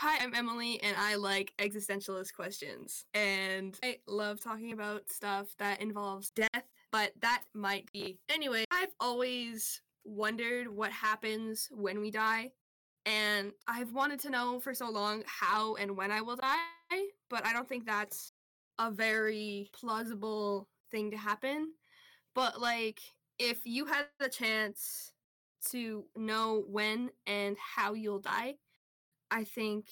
Hi, I'm Emmalee, and I like existentialist questions. And I love talking about stuff that involves death, but that might be. Anyway, I've always wondered what happens when we die. And I've wanted to know for so long how and when I will die, but I don't think that's a very plausible thing to happen. But, like, if you had the chance to know when and how you'll die, I think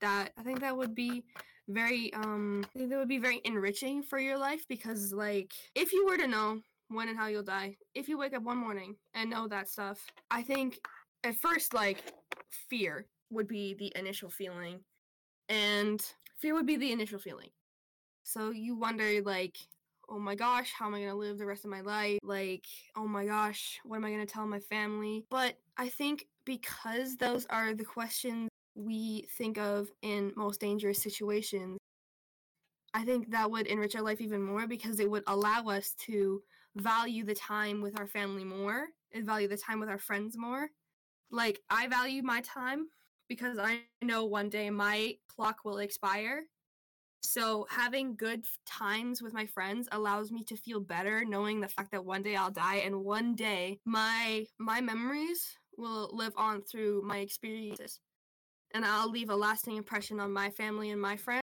that I think that would be very um I think that would be very enriching for your life because like if you were to know when and how you'll die, if you wake up one morning and know that stuff, I think at first like fear would be the initial feeling and fear would be the initial feeling. So you wonder like oh my gosh, how am I going to live the rest of my life? Like, oh my gosh, what am I going to tell my family? But I think because those are the questions we think of in most dangerous situations, I think that would enrich our life even more because it would allow us to value the time with our family more and value the time with our friends more. Like, I value my time because I know one day my clock will expire. So, having good times with my friends allows me to feel better knowing the fact that one day I'll die and one day my my memories will live on through my experiences. And I'll leave a lasting impression on my family and my friends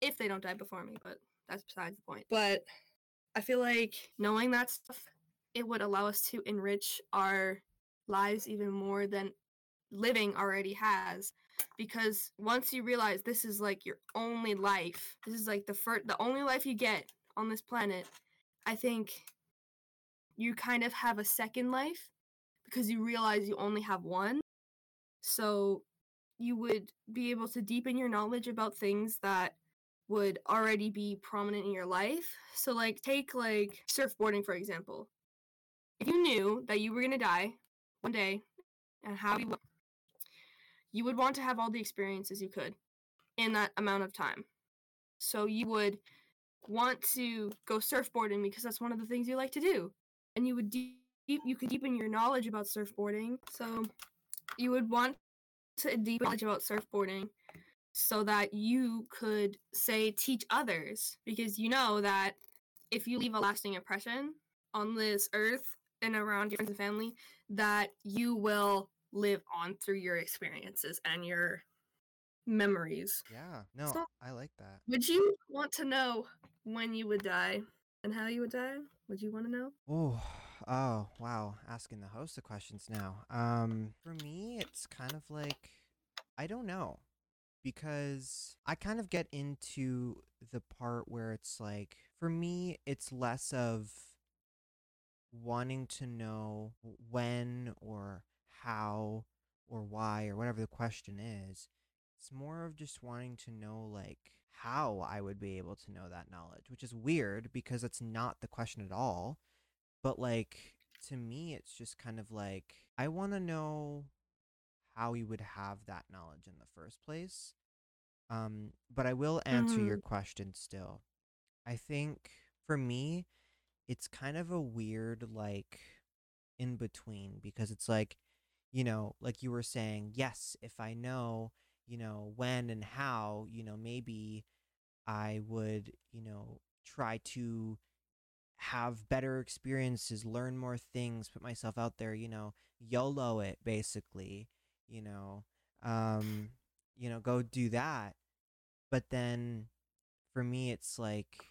if they don't die before me, but that's besides the point. But I feel like knowing that stuff, it would allow us to enrich our lives even more than living already has because once you realize this is like your only life this is like the first the only life you get on this planet i think you kind of have a second life because you realize you only have one so you would be able to deepen your knowledge about things that would already be prominent in your life so like take like surfboarding for example if you knew that you were going to die one day and how you would, you would want to have all the experiences you could in that amount of time. So you would want to go surfboarding because that's one of the things you like to do. And you would deep you could deepen your knowledge about surfboarding. So you would want to deepen knowledge about surfboarding so that you could say teach others because you know that if you leave a lasting impression on this earth and around your friends and family that you will live on through your experiences and your memories. Yeah, no, So- I like that. Would you want to know when you would die and how you would die? Would you want to know? Oh, oh, wow. Asking the host the questions now. Um, for me, it's kind of like I don't know because I kind of get into the part where it's like for me, it's less of wanting to know when or how or why or whatever the question is. It's more of just wanting to know like how I would be able to know that knowledge, which is weird because it's not the question at all. But like to me it's just kind of like I want to know how you would have that knowledge in the first place. Um but I will answer your question still. I think for me it's kind of a weird like in between because it's like you know, like you were saying, yes, if I know, you know, when and how, you know, maybe I would, you know, try to have better experiences, learn more things, put myself out there, you know, YOLO it basically, you know, um, you know, go do that. But then for me, it's like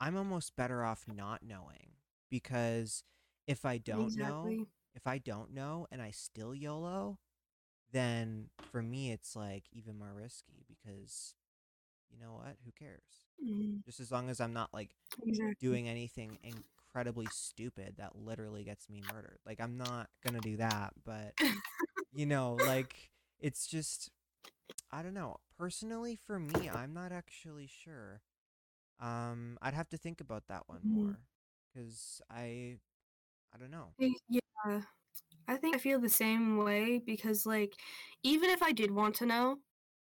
I'm almost better off not knowing because if I don't know, if I don't know and I still YOLO, then for me it's like even more risky because you know what? Who cares? Mhm, Just as long as I'm not like Exactly. doing anything incredibly stupid that literally gets me murdered. Like I'm not gonna do that, but you know, like it's just I don't know. Personally for me, I'm not actually sure. Um I'd have to think about that one Mhm. more cuz I I don't know. Yeah. I think I feel the same way because, like, even if I did want to know,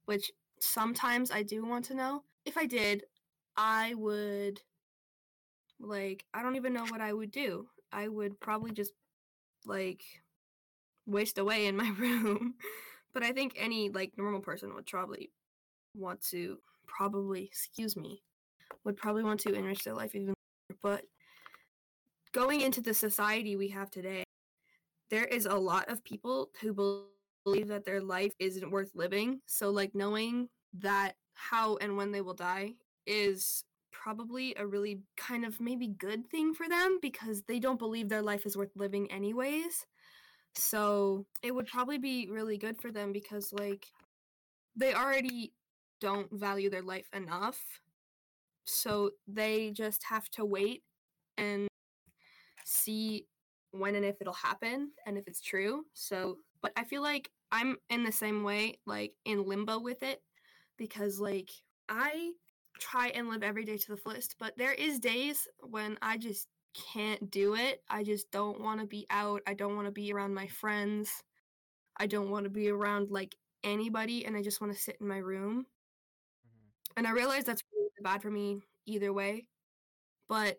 which sometimes I do want to know, if I did, I would, like, I don't even know what I would do. I would probably just, like, waste away in my room But I think any like normal person would probably want to probably excuse me would probably want to enrich their life even more. But going into the society we have today, there is a lot of people who believe that their life isn't worth living. So like knowing that how and when they will die is probably a really kind of maybe good thing for them because they don't believe their life is worth living anyways. So it would probably be really good for them because like they already don't value their life enough. So they just have to wait and see when and if it'll happen and if it's true. So, but I feel like I'm in the same way, like in limbo with it because like I try and live every day to the fullest, but there is days when I just can't do it. I just don't want to be out. I don't want to be around my friends. I don't want to be around like anybody and I just want to sit in my room. Mm-hmm. And I realize that's really bad for me either way. But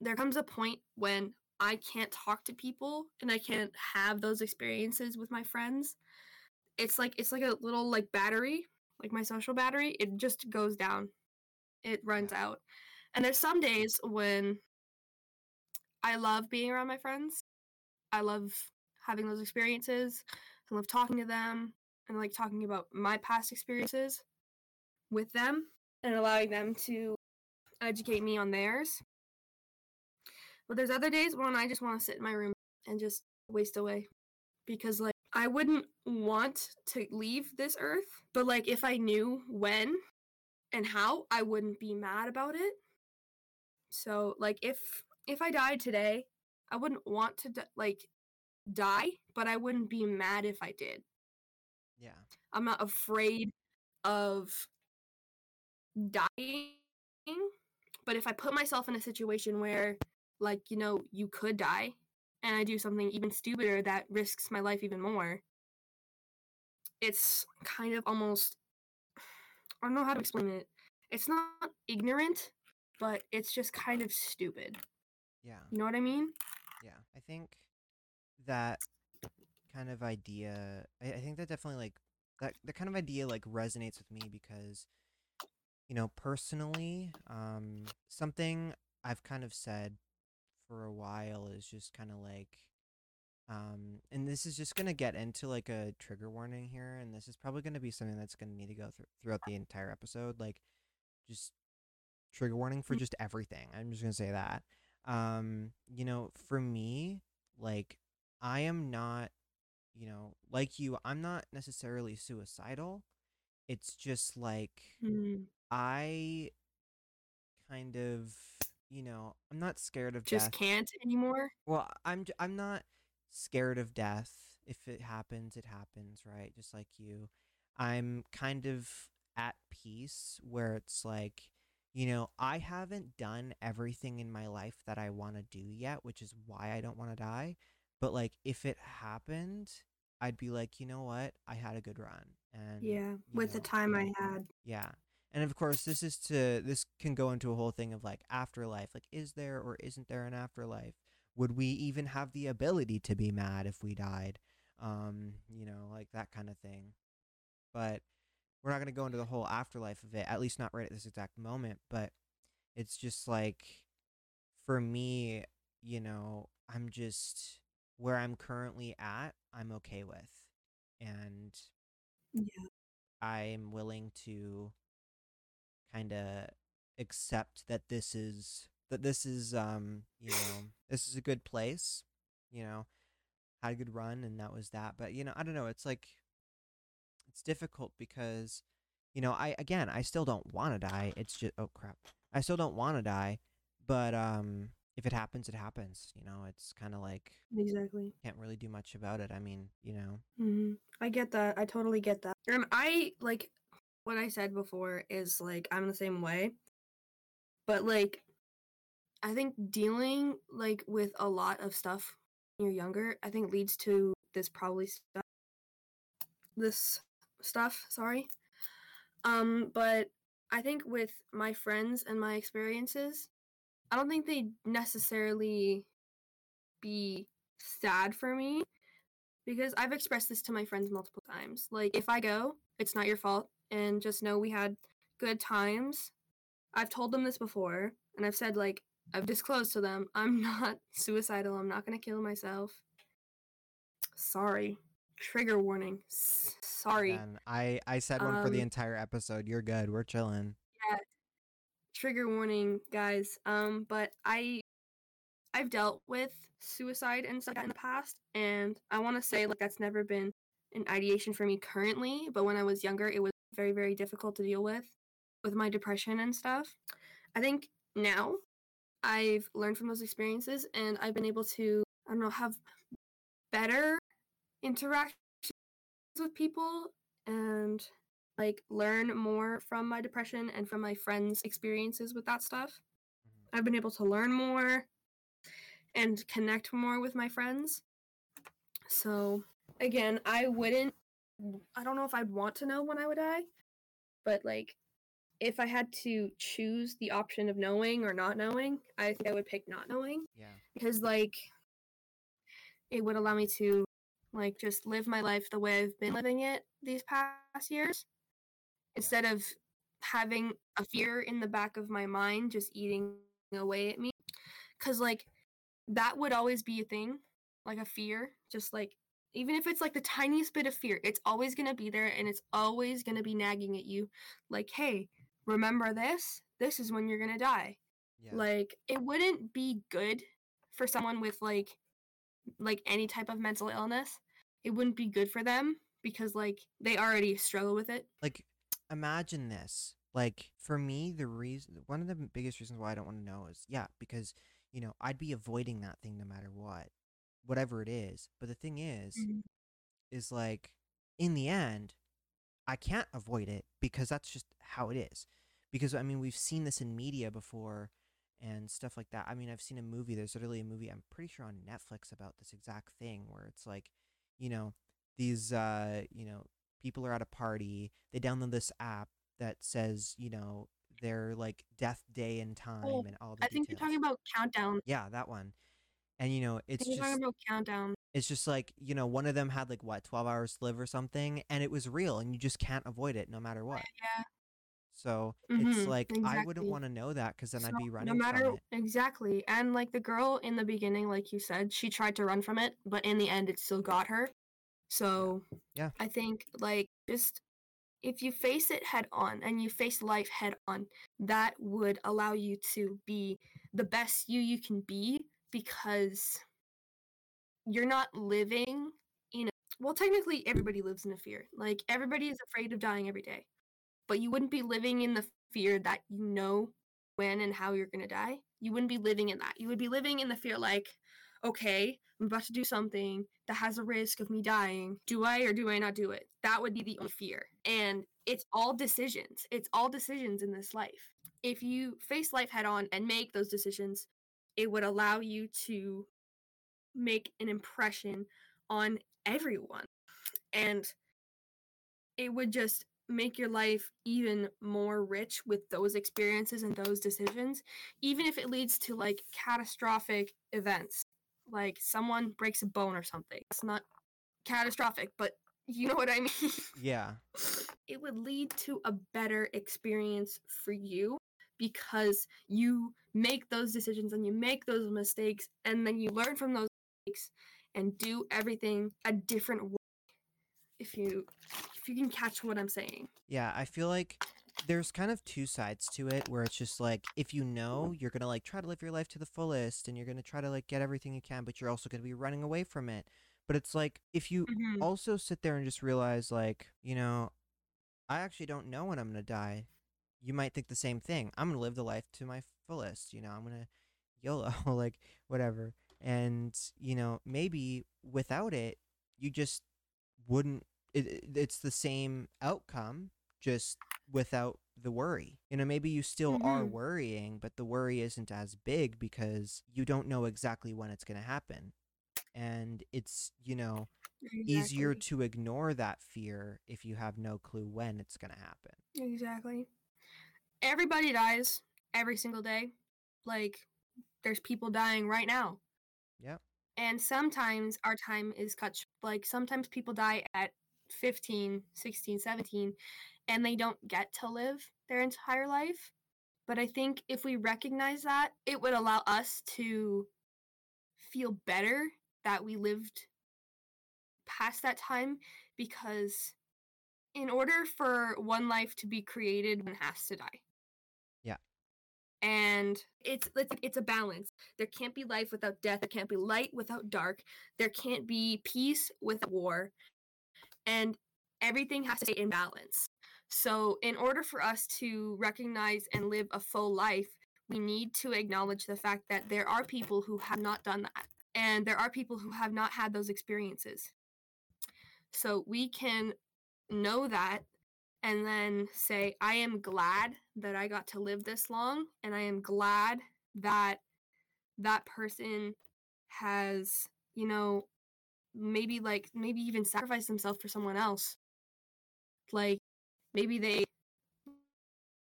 there comes a point when I can't talk to people and I can't have those experiences with my friends. It's like it's like a little like battery, like my social battery, it just goes down. It runs out. And there's some days when I love being around my friends. I love having those experiences. I love talking to them and like talking about my past experiences with them and allowing them to educate me on theirs. But there's other days when I just want to sit in my room and just waste away because like I wouldn't want to leave this earth, but like if I knew when and how, I wouldn't be mad about it. So like if if I died today, I wouldn't want to like die, but I wouldn't be mad if I did. Yeah. I'm not afraid of dying, but if I put myself in a situation where like you know you could die and i do something even stupider that risks my life even more. It's kind of almost i don't know how to explain it. It's not ignorant but it's just kind of stupid. Yeah. You know what i mean? Yeah. I think that kind of idea I, I think that definitely like that that kind of idea like resonates with me because you know personally um something i've kind of said for a while is just kind of like um and this is just going to get into like a trigger warning here and this is probably going to be something that's going to need to go through throughout the entire episode like just trigger warning for mm. just everything i'm just going to say that um you know for me like i am not you know like you i'm not necessarily suicidal it's just like mm. i kind of you know, I'm not scared of just death. can't anymore. Well, I'm I'm not scared of death. If it happens, it happens, right? Just like you. I'm kind of at peace where it's like, you know, I haven't done everything in my life that I want to do yet, which is why I don't want to die. But like if it happened, I'd be like, you know what? I had a good run. And Yeah, with know, the time I had. Yeah and of course this is to this can go into a whole thing of like afterlife like is there or isn't there an afterlife? Would we even have the ability to be mad if we died? Um you know like that kind of thing. But we're not going to go into the whole afterlife of it at least not right at this exact moment but it's just like for me you know i'm just where i'm currently at i'm okay with. And yeah. I'm willing to kind of accept that this is that this is um you know this is a good place you know had a good run and that was that but you know i don't know it's like it's difficult because you know i again i still don't want to die it's just oh crap i still don't want to die but um if it happens it happens you know it's kind of like exactly can't really do much about it i mean you know mm-hmm. i get that i totally get that and i like what I said before is like I'm the same way. But like I think dealing like with a lot of stuff when you're younger, I think leads to this probably stuff this stuff, sorry. Um but I think with my friends and my experiences, I don't think they necessarily be sad for me because I've expressed this to my friends multiple times. Like, if I go, it's not your fault, and just know we had good times. I've told them this before, and I've said, like, I've disclosed to them, I'm not suicidal, I'm not gonna kill myself. Sorry. Trigger warning. S- sorry. And I I said one for the Um, entire episode. You're good. We're chilling. Yeah. Trigger warning guys um but i i've dealt with suicide and stuff like in the past and i want to say like that's never been an ideation for me currently but when i was younger it was very very difficult to deal with with my depression and stuff i think now i've learned from those experiences and i've been able to i don't know have better interactions with people and like learn more from my depression and from my friends' experiences with that stuff. Mm-hmm. I've been able to learn more and connect more with my friends. So, again, I wouldn't I don't know if I'd want to know when I would die, but like if I had to choose the option of knowing or not knowing, I think I would pick not knowing Yeah. because like it would allow me to like just live my life the way I've been living it these past years instead of having a fear in the back of my mind just eating away at me cuz like that would always be a thing like a fear just like even if it's like the tiniest bit of fear it's always going to be there and it's always going to be nagging at you like hey remember this this is when you're going to die Yeah. like it wouldn't be good for someone with like like any type of mental illness. It wouldn't be good for them because like they already struggle with it. like imagine this like for me the reason one of the biggest reasons why i don't want to know is yeah because you know i'd be avoiding that thing no matter what whatever it is but the thing is Mhm. is like in the end i can't avoid it because that's just how it is because i mean we've seen this in media before and stuff like that i mean i've seen a movie there's literally a movie i'm pretty sure on netflix about this exact thing where it's like you know these uh you know people are at a party they download this app that says you know their like death day and time Oh, and all the I think you're talking about countdown. yeah that one and you know it's just talking about countdown. it's just like you know one of them had like what 12 hours to live or something and it was real and you just can't avoid it no matter what Yeah. so it's Mhm, like i wouldn't want to know that because then i'd be running no matter from it exactly. And like the girl in the beginning, like you said, she tried to run from it, but in the end it still got her. So Yeah. I think like just if you face it head on and you face life head on, that would allow you to be the best you you can be because you're not living in a well technically everybody lives in a fear. Like everybody is afraid of dying every day. But you wouldn't be living in the fear that you know when and how you're going to die. You wouldn't be living in that. You would be living in the fear like, okay, I'm about to do something that has a risk of me dying. Do I or do I not do it? That would be the only fear. And it's all decisions. It's all decisions in this life. If you face life head on and make those decisions, it would allow you to make an impression on everyone. And it would just make your life even more rich with those experiences and those decisions, even if it leads to like catastrophic events, like someone breaks a bone or something. It's not catastrophic, but you know what I mean. yeah it would lead to a better experience for you because you make those decisions and you make those mistakes and then you learn from those mistakes and do everything a different way if you if you can catch what i'm saying Yeah, I feel like there's kind of two sides to it where it's just like if you know you're to like try to live your life to the fullest and you're to try to like get everything you can, but you're also to be running away from it. But it's like if you Mhm. also sit there and just realize like, you know, I actually don't know when I'm to die. You might think the same thing. I'm going to live the life to my fullest, you know, I'm going to YOLO like whatever. And, you know, maybe without it, you just wouldn't it, it- it's the same outcome just without the worry. You know, maybe you still are Mhm. worrying, but the worry isn't as big because you don't know exactly when it's going to happen. And it's, you know, easier to ignore that fear if you have no clue when it's going to happen. exactly everybody dies every single day like there's people dying right now Yeah. And sometimes our time is cut sh- like sometimes people die at 15, 16, 17 and they don't get to live their entire life. But I think if we recognize that, it would allow us to feel better that we lived past that time because in order for one life to be created, one has to die. And it's it's it's a balance. There can't be life without death. There can't be light without dark. There can't be peace with war. And everything has to stay in balance. So, in order for us to recognize and live a full life, we need to acknowledge the fact that there are people who have not done that. And there are people who have not had those experiences. So, we can know that and then say, I am glad that I got to live this long. And I am glad that that person has, you know, maybe like, maybe even sacrificed themselves for someone else. Like, maybe they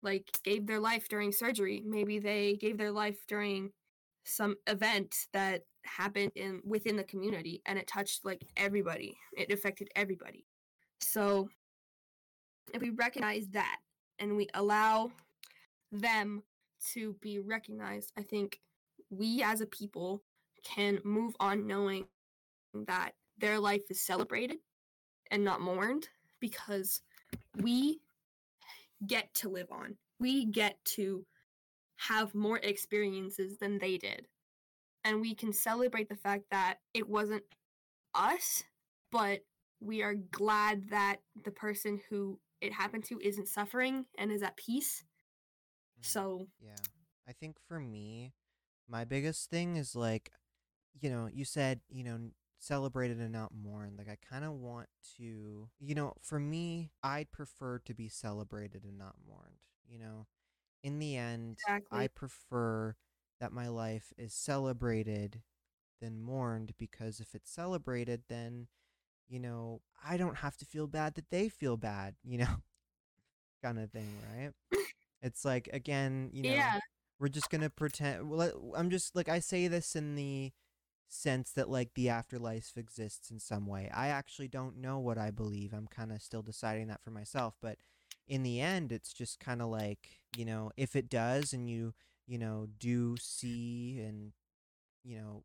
like gave their life during surgery maybe they gave their life during some event that happened in within the community and it touched like everybody it affected everybody so if we recognize that and we allow them to be recognized i think we as a people can move on knowing that their life is celebrated and not mourned because we get to live on. We get to have more experiences than they did. And we can celebrate the fact that it wasn't us, but we are glad that the person who it happened to isn't suffering and is at peace. Mhm. So, Yeah. I think for me, my biggest thing is like, you know, you said, you know, celebrated and not mourned. Like, I kind of want to, you know, for me, I'd prefer to be celebrated and not mourned. You know, in the end, exactly. I prefer that my life is celebrated than mourned because if it's celebrated, then, you know, I don't have to feel bad that they feel bad, you know, kind of thing, right? It's like, again, you know, Yeah, we're just gonna pretend. Well, I'm just like I say this in the sense that like the afterlife exists in some way. I actually don't know what I believe. I'm kind of still deciding that for myself. But in the end, it's just kind of like you know, if it does, and you you know do see and you know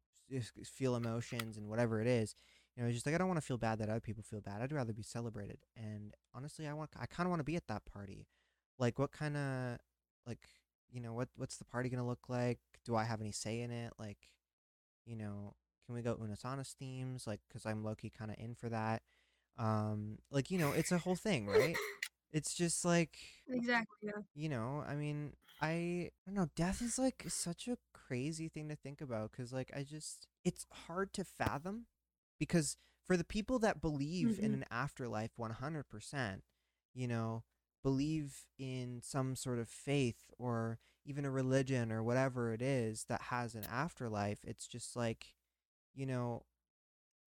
feel emotions and whatever it is. You know, it's just like I don't want to feel bad that other people feel bad. I'd rather be celebrated. And honestly, I want I kind of want to be at that party. Like, what kind of like you know what what's the party gonna look like? Do I have any say in it? Like, you know, can we go Unisonus themes? Like, cause I'm lowkey kind of in for that. Um, like you know, it's a whole thing, right? It's just like exactly. Yeah. you know, I mean, I, I don't know, death is like such a crazy thing to think about because like I just it's hard to fathom because for the people that believe in hmm an afterlife 100%, you know, believe in some sort of faith or even a religion or whatever it is that has an afterlife, it's just like, you know,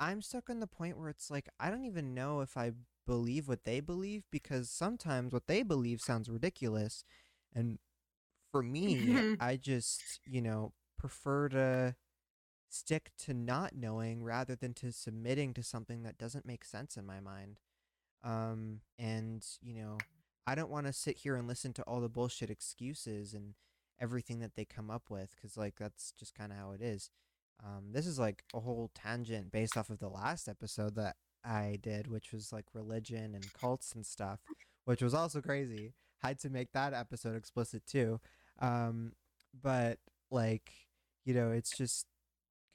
I'm stuck on the point where it's like I don't even know if I believe what they believe because sometimes what they believe sounds ridiculous. And for me I just, you know, prefer to stick to not knowing rather than to submitting to something that doesn't make sense in my mind. Um and, you know, I don't want to sit here and listen to all the bullshit excuses and everything that they come up with cuz like that's just kind of how it is. Um, this is like a whole tangent based off of the last episode that I did, which was like religion and cults and stuff, which was also crazy. Had to make that episode explicit too. Um, but like, you know, it's just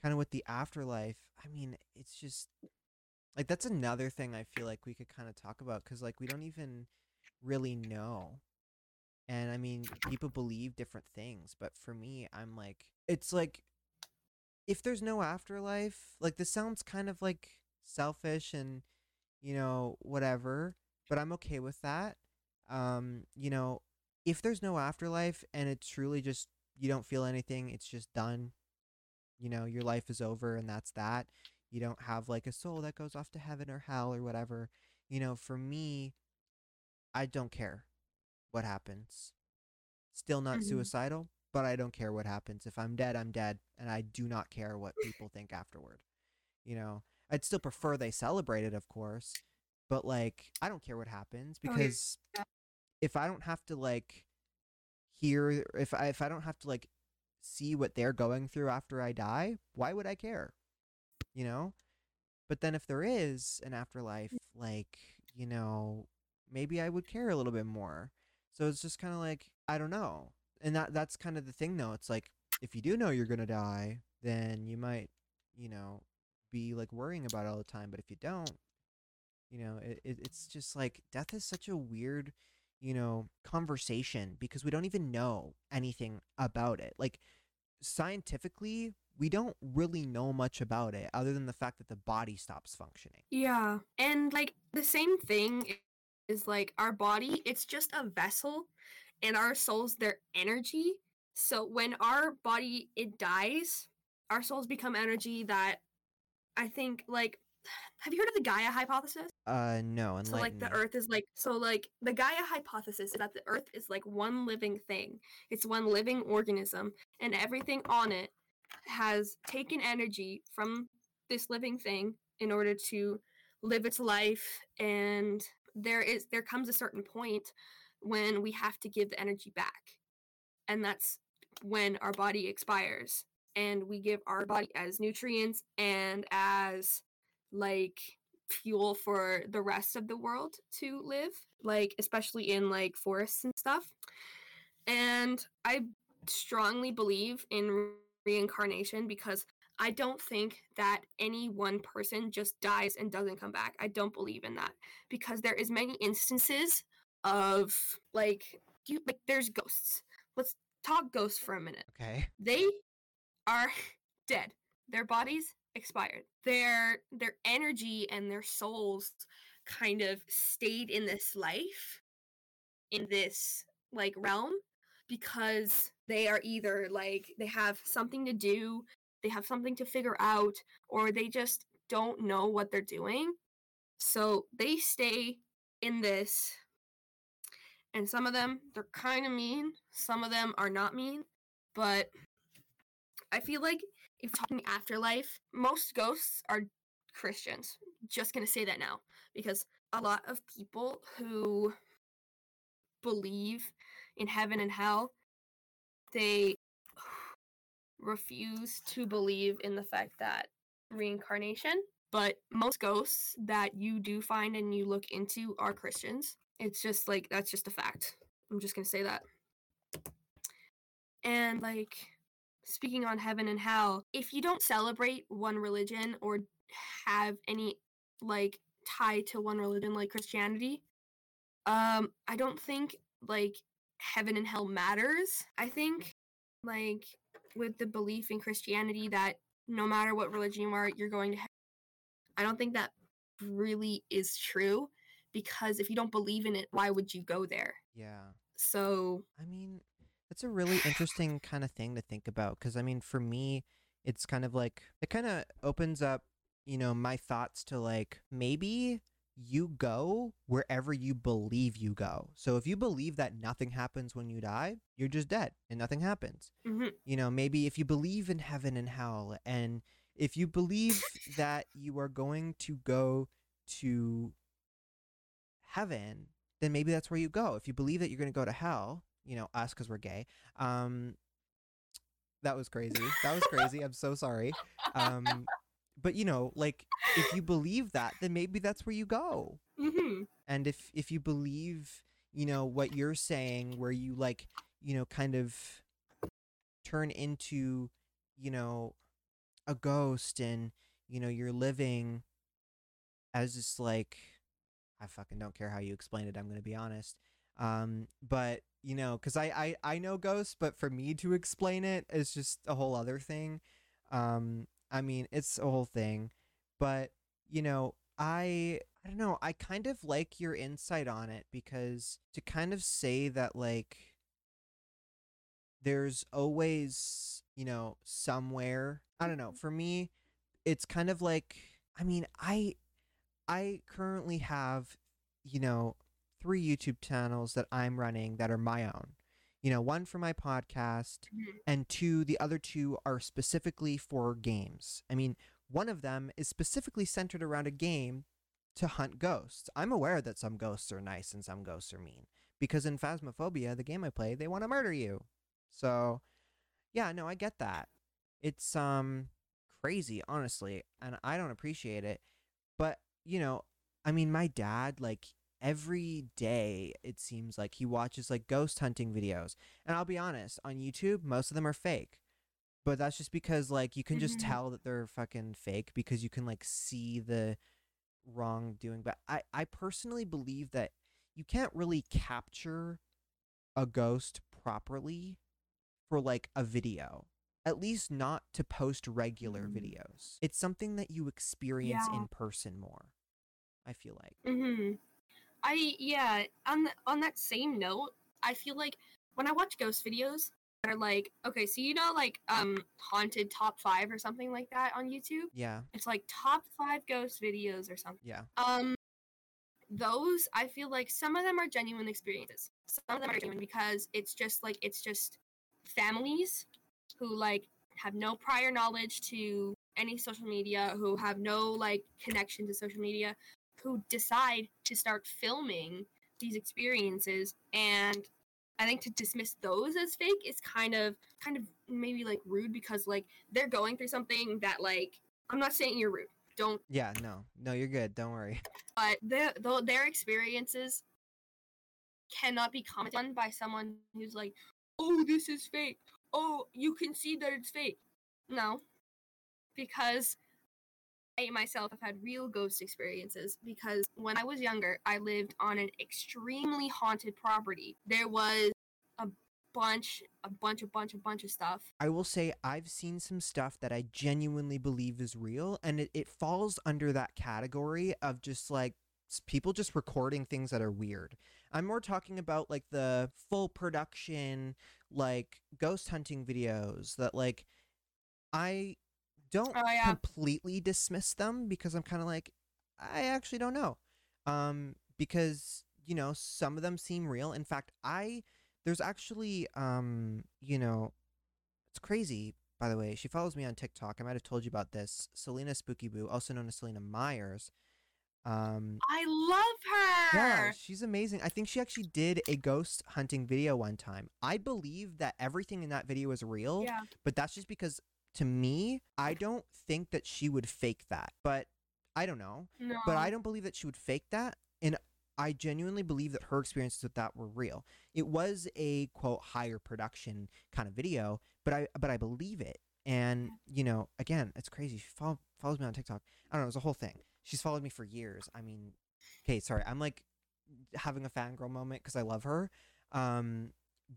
kind of with the afterlife. I mean, it's just like that's another thing I feel like we could kind of talk about because like we don't even really know. And I mean, people believe different things, but for me, I'm like, it's like if there's no afterlife, like this sounds kind of like selfish and you know whatever, but I'm okay with that. Um, you know, if there's no afterlife and it's truly just you don't feel anything, it's just done. You know, your life is over and that's that. You don't have like a soul that goes off to heaven or hell or whatever. You know, for me, I don't care what happens. Still not hmm suicidal, but I don't care what happens. If I'm dead, I'm dead, and I do not care what people think afterward. You know, I'd still prefer they celebrate it, of course, but like I don't care what happens Oh, because Yeah. if I don't have to like hear if I if I don't have to like see what they're going through after I die, why would I care? You know? But then if there is an afterlife, mm. like, you know, maybe I would care a little bit more. So it's just kind of like I don't know. And that that's kind of the thing though. It's like if you do know you're going to die, then you might, you know, be like worrying about it all the time, but if you don't, you know, it, it it's just like death is such a weird, you know, conversation because we don't even know anything about it. Like scientifically, we don't really know much about it other than the fact that the body stops functioning. Yeah. And like the same thing is like our body, it's just a vessel and our souls their energy. So when our body it dies, our souls become energy that I think like have you heard of the Gaia hypothesis? Uh no, So like the earth is like so like the Gaia hypothesis is that the earth is like one living thing. It's one living organism and everything on it has taken energy from this living thing in order to live its life and there is there comes a certain point when we have to give the energy back. And that's when our body expires and we give our body as nutrients and as like fuel for the rest of the world to live, like especially in like forests and stuff. And I strongly believe in reincarnation because I don't think that any one person just dies and doesn't come back. I don't believe in that because there is many instances of like you like there's ghosts. Let's talk ghosts for a minute Okay. they are dead their bodies expired. Their their energy and their souls kind of stayed in this life in this like realm because they are either like they have something to do they have something to figure out or they just don't know what they're doing. So they stay in this and some of them they're kind of mean some of them are not mean but i feel like if talking afterlife most ghosts are christians. Just gonna say that now because a lot of people who believe in heaven and hell they refuse to believe in the fact that reincarnation but most ghosts that you do find and you look into are christians. It's just like that's just a fact. I'm just gonna say that. And like speaking on heaven and hell if you don't celebrate one religion or have any like tie to one religion like christianity um i don't think like heaven and hell matters i think like with the belief in christianity that no matter what religion you are you're going to heaven i don't think that really is true because if you don't believe in it why would you go there Yeah. so I mean, that's a really interesting kind of thing to think about because I mean, for me, it's kind of like it kind of opens up, you know, my thoughts to like maybe you go wherever you believe you go. So if you believe that nothing happens when you die, you're just dead and nothing happens. mhm, You know, maybe if you believe in heaven and hell and if you believe that you are going to go to heaven, then maybe that's where you go. If you believe that you're going to go to hell, you know, us because we're gay. Um, that was crazy. That was crazy. I'm so sorry. Um, but you know, like if you believe that, then maybe that's where you go. mhm. And if if you believe, you know, what you're saying, where you like, you know, kind of turn into, you know, a ghost, and you know, you're living as just like, I fucking don't care how you explain it. I'm gonna be honest. Um, but you know, because I, I I know ghosts, but for me to explain it is just a whole other thing. Um, I mean, it's a whole thing, but you know, I I don't know, I kind of like your insight on it because to kind of say that like there's always, you know, somewhere, I don't know, for me it's kind of like I mean, I I currently have, you know, three YouTube channels that I'm running that are my own. You know, one for my podcast Mhm. and two the other two are specifically for games. I mean, one of them is specifically centered around a game to hunt ghosts. I'm aware that some ghosts are nice and some ghosts are mean because in Phasmophobia, the game I play, they want to murder you. So, yeah, no, I get that. It's um crazy, honestly, and I don't appreciate it. But, you know, I mean, my dad like every day it seems like he watches like ghost hunting videos. And I'll be honest, on YouTube, most of them are fake. But that's just because like you can just Mhm. tell that they're fucking fake because you can like see the wrongdoing. But I I personally believe that you can't really capture a ghost properly for like a video. At least not to post regular Mm. videos. It's something that you experience Yeah. in person more. I feel like. Mm-hmm. I yeah. On on that same note, I feel like when I watch ghost videos that are like, okay, so you know, like um, haunted top five or something like that on YouTube. Yeah. It's like top five ghost videos or something. Yeah. Um, those I feel like some of them are genuine experiences. Some of them are genuine because it's just like it's just families who like have no prior knowledge to any social media, who have no like connection to social media, who decide to start filming these experiences and I think to dismiss those as fake is kind of kind of maybe like rude because like they're going through something that like I'm not saying you're rude. Don't Yeah, no. No, you're good. Don't worry. but their their experiences cannot be commented on by someone who's like, "Oh, this is fake. Oh, you can see that it's fake." No, because I myself have had real ghost experiences. Because when I was younger, I lived on an extremely haunted property. There was a bunch, a bunch, a bunch, a bunch of stuff. I will say I've seen some stuff that I genuinely believe is real, and it, it falls under that category of just like people just recording things that are weird. I'm more talking about like the full production, like ghost hunting videos that like I don't Oh, yeah. completely dismiss them because I'm kind of like I actually don't know. Um because you know some of them seem real. In fact, I there's actually um you know it's crazy by the way. She follows me on TikTok. I might have told you about this. Selena Spooky Boo, also known as Selena Myers. Um I love her. yeah, she's amazing. I think she actually did a ghost hunting video one time. I believe that everything in that video is real, Yeah. but that's just because to me, I don't think that she would fake that. But I don't know. No. But I don't believe that she would fake that. And I genuinely believe that her experiences with that were real. It was a quote higher production kind of video, but I but I believe it. And you know, again, it's crazy. She follow, follows me on TikTok. I don't know. It's a whole thing. She's followed me for years. I mean, okay, sorry. I'm like having a fangirl moment because I love her. Um,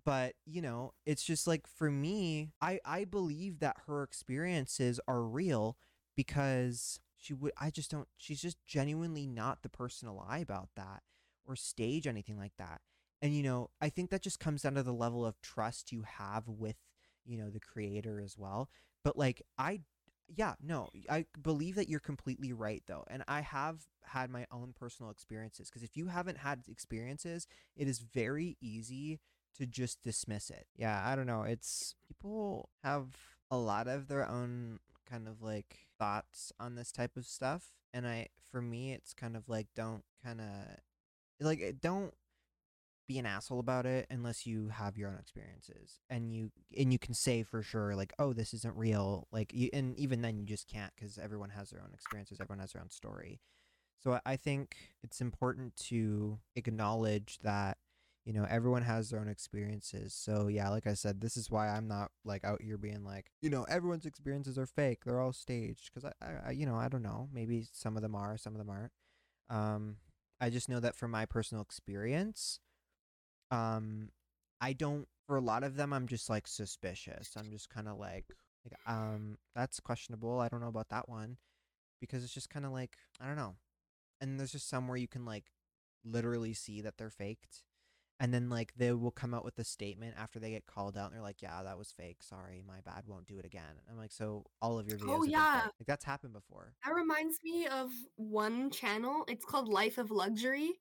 but you know, it's just like for me, I I believe that her experiences are real because she would. I just don't. She's just genuinely not the person to lie about that or stage anything like that. And you know, I think that just comes down to the level of trust you have with you know the creator as well. But like I yeah, no, I believe that you're completely right though. And I have had my own personal experiences because if you haven't had experiences, it is very easy to just dismiss it. Yeah, I don't know. It's people have a lot of their own kind of like thoughts on this type of stuff. And I, for me, it's kind of like, don't kind of like, eh, don't be an asshole about it unless you have your own experiences and you and you can say for sure like oh this isn't real like you, and even then you just can't because everyone has their own experiences everyone has their own story so I- i think it's important to acknowledge that you know everyone has their own experiences. So yeah like i said this is why i'm not like out here being like you know everyone's experiences are fake they're all staged because I, I you know i don't know maybe some of them are some of them aren't. Um i just know that from my personal experience um i don't for a lot of them i'm just like suspicious. I'm just kind of like like um that's questionable i don't know about that one because it's just kind of like i don't know. And there's just some where you can like literally see that they're faked and then like they will come out with a statement after they get called out and they're like yeah that was fake sorry my bad won't do it again and i'm like so all of your oh, videos Oh, yeah. like that's happened before That reminds me of one channel. It's called Life of Luxury.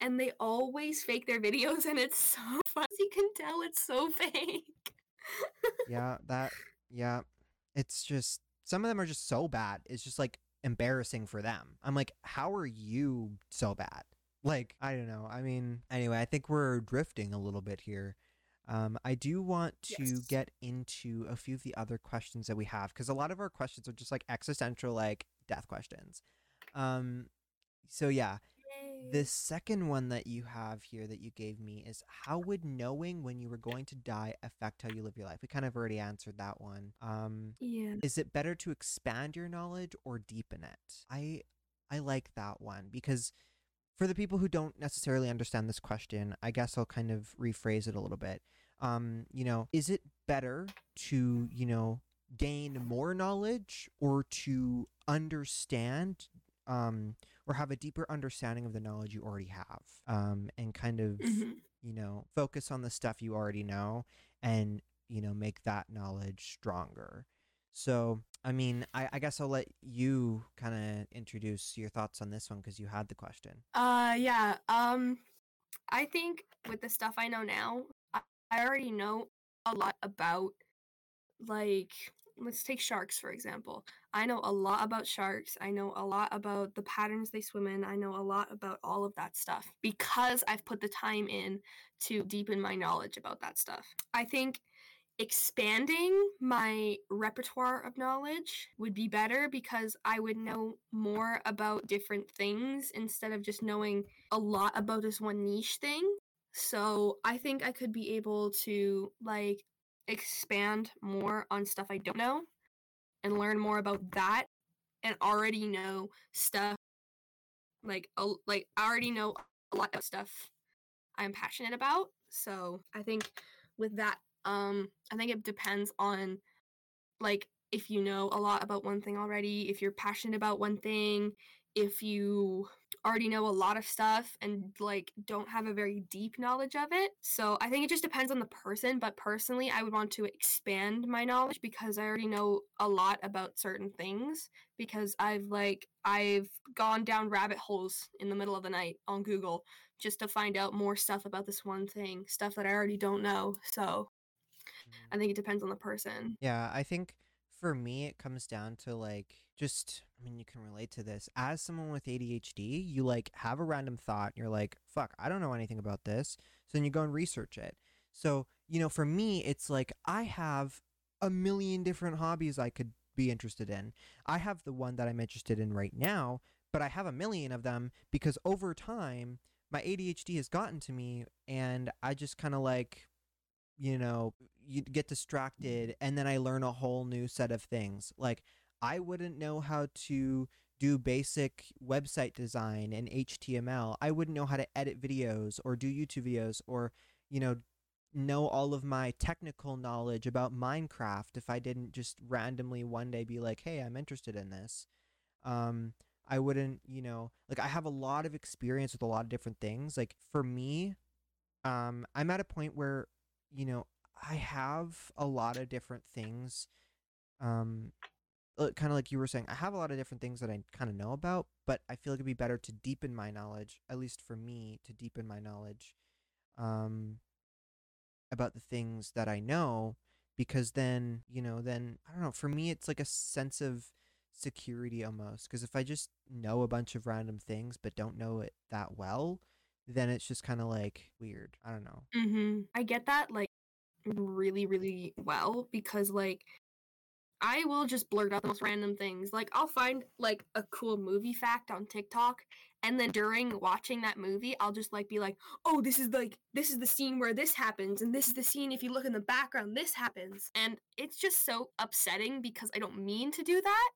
And they always fake their videos, and it's so fun. You can tell it's so fake. yeah that yeah it's just some of them are just so bad. It's just like embarrassing for them. I'm like, how are you so bad? Like, I don't know. I mean, anyway, I think we're drifting a little bit here. Um, I do want to Yes. get into a few of the other questions that we have because a lot of our questions are just like existential, like death questions. Um, so yeah, the second one that you have here that you gave me is how would knowing when you were going to die affect how you live your life? We kind of already answered that one. Um, Yeah. is it better to expand your knowledge or deepen it? I I like that one because for the people who don't necessarily understand this question, I guess I'll kind of rephrase it a little bit. Um, you know, is it better to, you know, gain more knowledge or to understand um or have a deeper understanding of the knowledge you already have um and kind of Mhm. you know focus on the stuff you already know and you know make that knowledge stronger so i mean i, I guess i'll let you kind of introduce your thoughts on this one because you had the question Uh, yeah. Um, I think with the stuff I know now, I, I already know a lot about, like, let's take sharks for example. I know a lot about sharks. I know a lot about the patterns they swim in. I know a lot about all of that stuff because I've put the time in to deepen my knowledge about that stuff. I think expanding my repertoire of knowledge would be better because I would know more about different things instead of just knowing a lot about this one niche thing. So I think I could be able to like expand more on stuff I don't know and learn more about that and already know stuff like a, like I already know a lot of stuff I'm passionate about. So I think with that, um, I think it depends on like if you know a lot about one thing already, if you're passionate about one thing, if you already know a lot of stuff and like don't have a very deep knowledge of it. So I think it just depends on the person, but personally I would want to expand my knowledge because I already know a lot about certain things because I've like I've gone down rabbit holes in the middle of the night on Google just to find out more stuff about this one thing, stuff that I already don't know. So I mm. think it depends on the person. Yeah, I think for me it comes down to like just I mean you can relate to this. As someone with ADHD, you like have a random thought, and you're like, "Fuck, I don't know anything about this." So then you go and research it. So, you know, for me it's like I have a million different hobbies I could be interested in. I have the one that I'm interested in right now, but I have a million of them because over time my ADHD has gotten to me and I just kind of like you know, you get distracted and then I learn a whole new set of things. Like I wouldn't know how to do basic website design and HTML. I wouldn't know how to edit videos or do YouTube videos or, you know, know all of my technical knowledge about Minecraft if I didn't just randomly one day be like, "Hey, I'm interested in this." Um I wouldn't, you know, like I have a lot of experience with a lot of different things. Like for me, um I'm at a point where you know, I have a lot of different things. Um, kind of like you were saying, I have a lot of different things that I kind of know about, but I feel like it'd be better to deepen my knowledge, at least for me, to deepen my knowledge, um, about the things that I know, because then, you know, then I don't know. For me, it's like a sense of security almost. Because if I just know a bunch of random things but don't know it that well, then it's just kind of like weird. I don't know. hmm I get that like really, really well because like I will just blurt out the most random things. Like I'll find like a cool movie fact on TikTok and then during watching that movie I'll just like be like, "Oh, this is like this is the scene where this happens and this is the scene if you look in the background this happens." And it's just so upsetting because I don't mean to do that.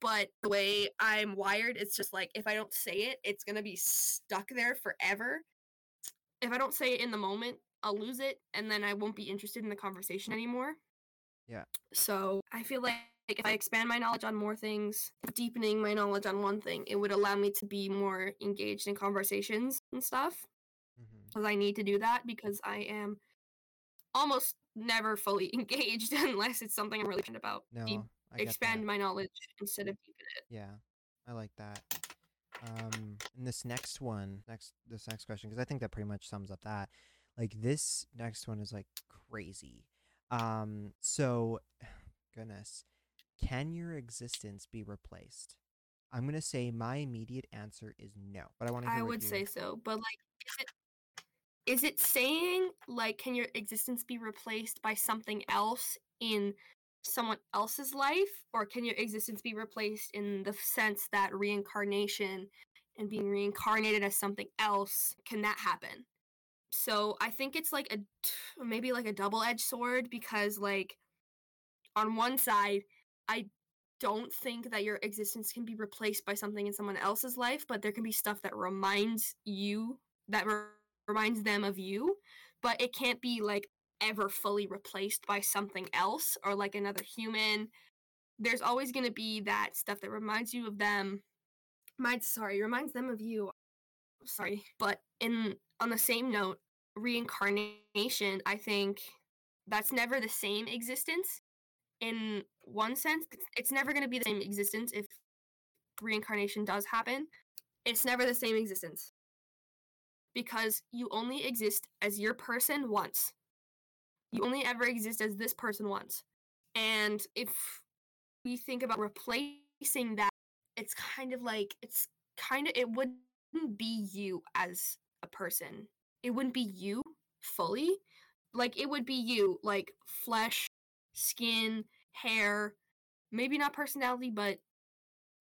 But the way I'm wired, it's just like if I don't say it, it's to be stuck there forever if I don't say it in the moment, I'll lose it and then I won't be interested in the conversation anymore. Yeah. So I feel like if I expand my knowledge on more things, deepening my knowledge on one thing, it would allow me to be more engaged in conversations and stuff. Mm-hmm. Because I need to do that because I am almost never fully engaged unless it's something I'm really passionate about. No, Deep- I expand my knowledge instead of deepen it. Yeah, I like that. Um, and this next one, next this next question, because I think that pretty much sums up that. Like this next one is like crazy. Um, so, goodness, can your existence be replaced? I'm gonna say my immediate answer is no, but I want to. I would say so, but like, is it is it saying like can your existence be replaced by something else in someone else's life or can your existence be replaced in the sense that reincarnation and being reincarnated as something else can that happen? So i think it's like a maybe like a double-edged sword because like on one side i don't think that your existence can be replaced by something in someone else's life but there can be stuff that reminds you that re- reminds them of you but it can't be like ever fully replaced by something else or like another human. There's always going to be that stuff that reminds you of them. Might sorry, reminds them of you. Sorry, but in on the same note, reincarnation, I think that's never the same existence. In one sense, it's never going to be the same existence if reincarnation does happen. It's never the same existence because you only exist as your person once you only ever exist as this person once. And if we think about replacing that, it's kind of like it's kind of it wouldn't be you as a person. It wouldn't be you fully. Like it would be you, like flesh, skin, hair, maybe not personality, but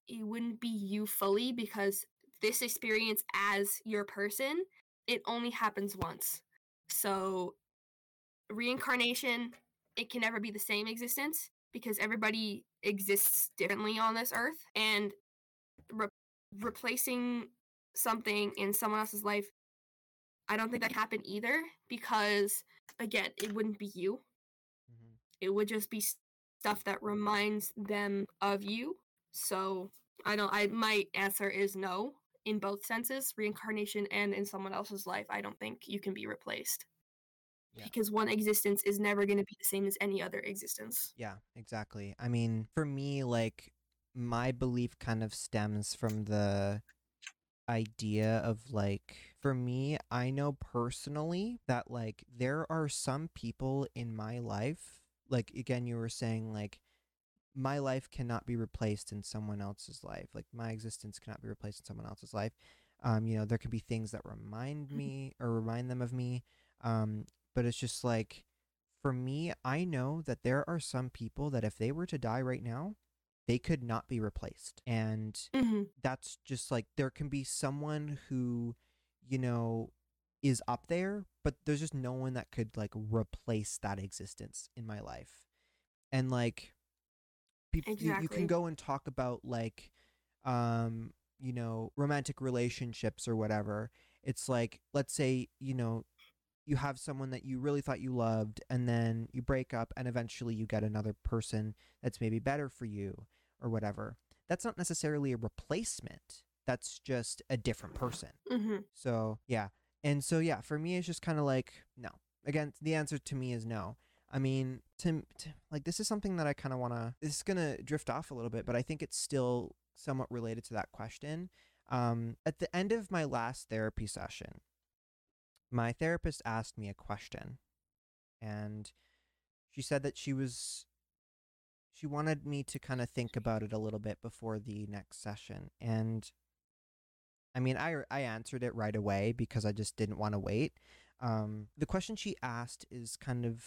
it wouldn't be you fully because this experience as your person, it only happens once. So reincarnation, it can never be the same existence because everybody exists differently on this earth. And re- replacing something in someone else's life, I don't think that can happen either because, again, it wouldn't be you. Mm-hmm. It would just be stuff that reminds them of you. So I don't. I my answer is no in both senses, reincarnation and in someone else's life. I don't think you can be replaced yeah. because one existence is never going to be the same as any other existence. Yeah, exactly. I mean, for me, like, my belief kind of stems from the idea of like for me i know personally that like there are some people in my life like again you were saying like my life cannot be replaced in someone else's life like my existence cannot be replaced in someone else's life um you know there can be things that remind mm-hmm. me or remind them of me um but it's just like for me, I know that there are some people that if they were to die right now, they could not be replaced. And mm-hmm. that's just like there can be someone who, you know, is up there, but there's just no one that could like replace that existence in my life. And like people exactly. you, you can go and talk about like um, you know, romantic relationships or whatever. It's like let's say, you know, you have someone that you really thought you loved and then you break up and eventually you get another person that's maybe better for you or whatever. That's not necessarily a replacement. That's just a different person. Mm-hmm. so yeah. And so yeah for me it's just kind of like no. Again the answer to me is no. I mean to, to like this is something that i kind of want to this is gonna drift off a little bit but i think it's still somewhat related to that question. Um, at the end of my last therapy session my therapist asked me a question and she said that she was she wanted me to kind of think about it a little bit before the next session and i mean i i answered it right away because i just didn't want to wait um, the question she asked is kind of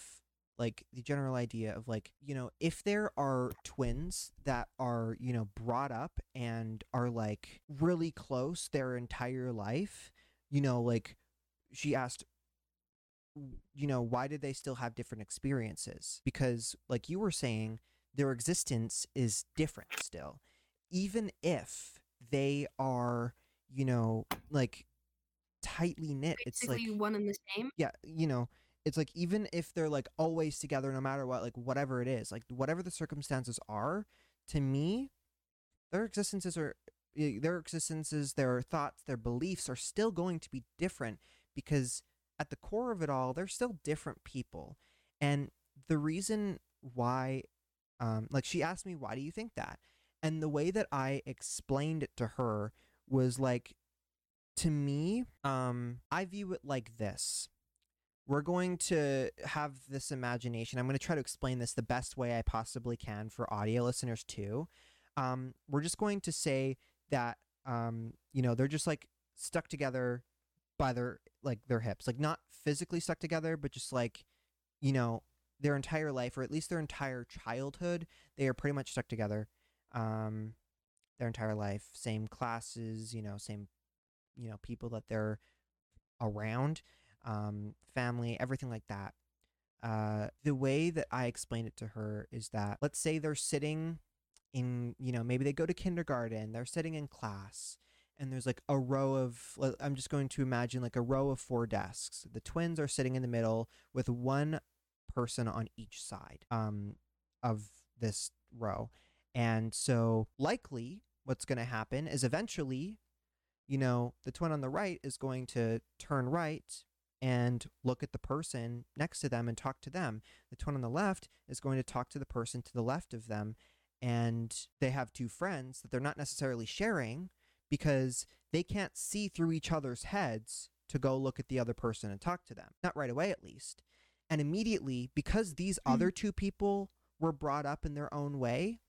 like the general idea of like you know if there are twins that are you know brought up and are like really close their entire life you know like she asked you know why did they still have different experiences? Because like you were saying their existence is different still. Even if they are you know like tightly knit Basically it's like one and the same? Yeah you know it's like even if they're like always together no matter what like whatever it is like whatever the circumstances are to me their existences are eh, their existences their thoughts their beliefs are still going to be different because at the core of it all, they're still different people. And the reason why, um, like, she asked me, why do you think that? And the way that I explained it to her was like, to me, um, I view it like this we're going to have this imagination. I'm going to try to explain this the best way I possibly can for audio listeners too. Um, we're just going to say that um, you know they're just like stuck together by their like their hips, like not physically stuck together, but just like you know their entire life or at least their entire childhood, they are pretty much stuck together. Um, their entire life, same classes, you know, same you know people that they're around, um, family, everything like that. Uh, the way that I explained it to her is that let's say they're sitting in, you know, maybe they go to kindergarten, they're sitting in class, and there's like a row of, I'm just going to imagine like a row of four desks. The twins are sitting in the middle with one person on each side um, of this row. And so, likely, what's going to happen is eventually, you know, the twin on the right is going to turn right and look at the person next to them and talk to them. The twin on the left is going to talk to the person to the left of them. And they have two friends that they're not necessarily sharing because they can't see through each other's heads to go look at the other person and talk to them. Not right away, at least. And immediately, because these Mhm. other two people were brought up in their own way,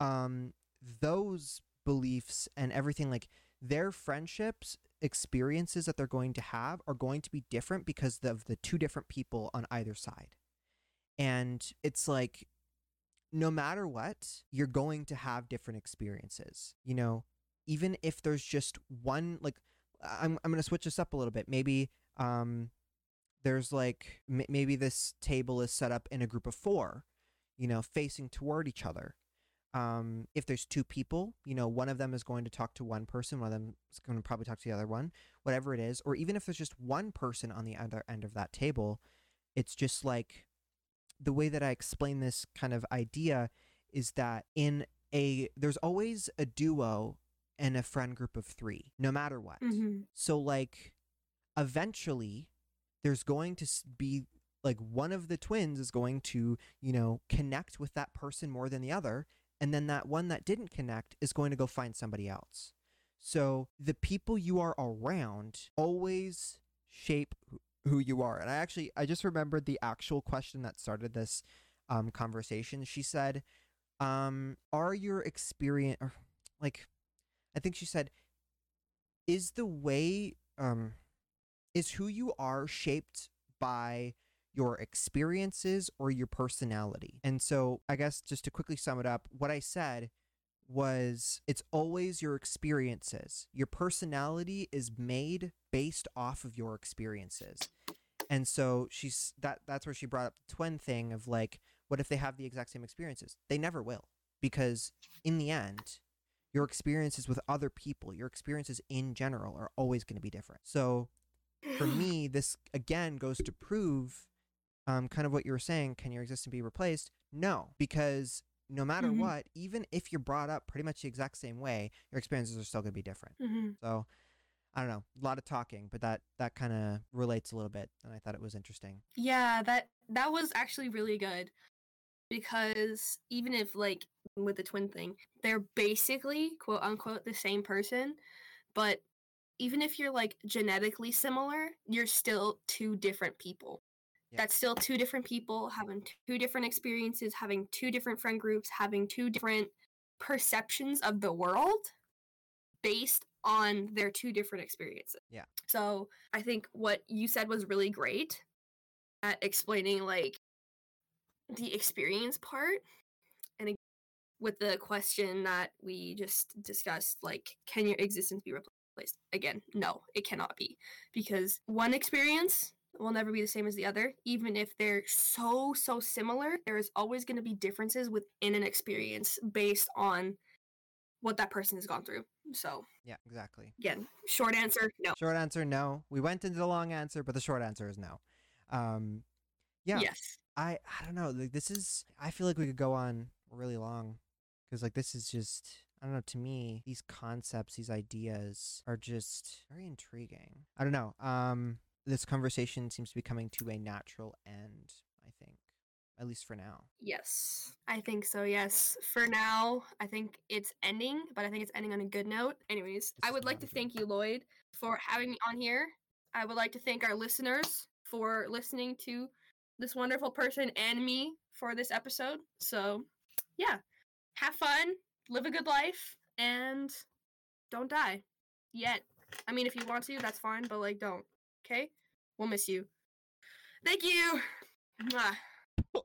um, those beliefs and everything like their friendships experiences that they're going to have are going to be different because of the two different people on either side and it's like no matter what you're going to have different experiences you know even if there's just one like i'm, I'm going to switch this up a little bit maybe um there's like m- maybe this table is set up in a group of four you know facing toward each other um, if there's two people, you know, one of them is going to talk to one person, one of them is going to probably talk to the other one, whatever it is. Or even if there's just one person on the other end of that table, it's just like the way that I explain this kind of idea is that in a, there's always a duo and a friend group of three, no matter what. Mhm. So, like, eventually, there's going to be like one of the twins is going to, you know, connect with that person more than the other. And then that one that didn't connect is going to go find somebody else. So, the people you are around always shape who- who you are. And I actually, I just remembered the actual question that started this um, conversation. She said, um, Are your experience, like, I think she said, is the way um is who you are shaped by your experiences or your personality? And so i guess just to quickly sum it up what i said was it's always your experiences. Your personality is made based off of your experiences. And so she's that that's where she brought up the twin thing of like what if they have the exact same experiences? They never will because in the end your experiences with other people, your experiences in general are always going to be different. So for me, this again goes to prove um, kind of what you were saying can your existence be replaced? No, because no matter Mhm. what, even if you're brought up pretty much the exact same way, your experiences are still going to be different. Mhm. So I don't know, a lot of talking, but that that kind of relates a little bit, and I thought it was interesting. Yeah, that that was actually really good because even if like with the twin thing, they're basically quote unquote the same person, but even if you're like genetically similar, you're still two different people. Yeah. That's still two different people having two different experiences, having two different friend groups, having two different perceptions of the world based on their two different experiences. Yeah. So I think what you said was really great at explaining like the experience part with the question that we just discussed like can your existence be replaced again no it cannot be because one experience will never be the same as the other even if they're so so similar there is always going to be differences within an experience based on what that person has gone through so Yeah, exactly. again short answer no Short answer, no. We went into the long answer, but the short answer is no. Um, yeah, yes I I don't know. Like this is I feel like we could go on really long because like this is just I don't know. To me, these concepts, these ideas are just very intriguing. I don't know. Um, this conversation seems to be coming to a natural end. I think, at least for now. Yes, I think so. Yes. For now, I think it's ending, but I think it's ending on a good note. Anyways, I would like to thank you, Lloyd, for having me on here. I would like to thank our listeners for listening to this wonderful person and me for this episode. So, yeah, have fun, live a good life, and don't die yet. I mean, if you want to, that's fine, but like, don't. Okay? We'll miss you. Thank you. Mwah.